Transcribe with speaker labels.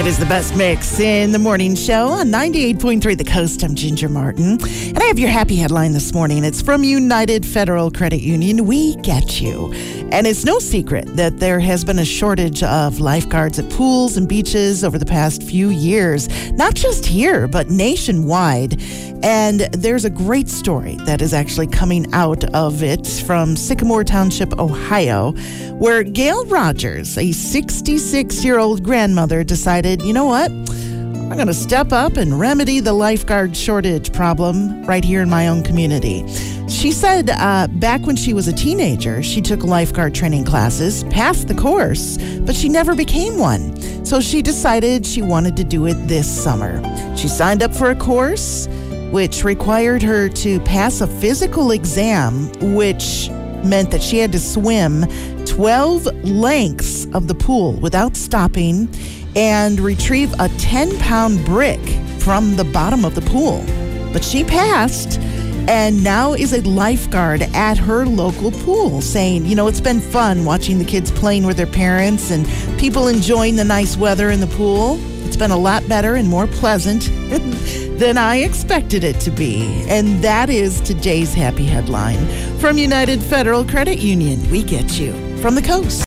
Speaker 1: It is the best mix in the morning show on 98.3 The Coast. I'm Ginger Martin. And I have your happy headline this morning. It's from United Federal Credit Union. We get you. And it's no secret that there has been a shortage of lifeguards at pools and beaches over the past few years, not just here, but nationwide. And there's a great story that is actually coming out of it from Sycamore Township, Ohio, where Gail Rogers, a 66 year old grandmother, decided, you know what? I'm going to step up and remedy the lifeguard shortage problem right here in my own community. She said uh, back when she was a teenager, she took lifeguard training classes, passed the course, but she never became one. So she decided she wanted to do it this summer. She signed up for a course which required her to pass a physical exam, which meant that she had to swim 12 lengths of the pool without stopping and retrieve a 10 pound brick from the bottom of the pool. But she passed and now is a lifeguard at her local pool, saying, you know, it's been fun watching the kids playing with their parents and people enjoying the nice weather in the pool. It's been a lot better and more pleasant than I expected it to be. And that is today's happy headline from United Federal Credit Union. We get you from the coast.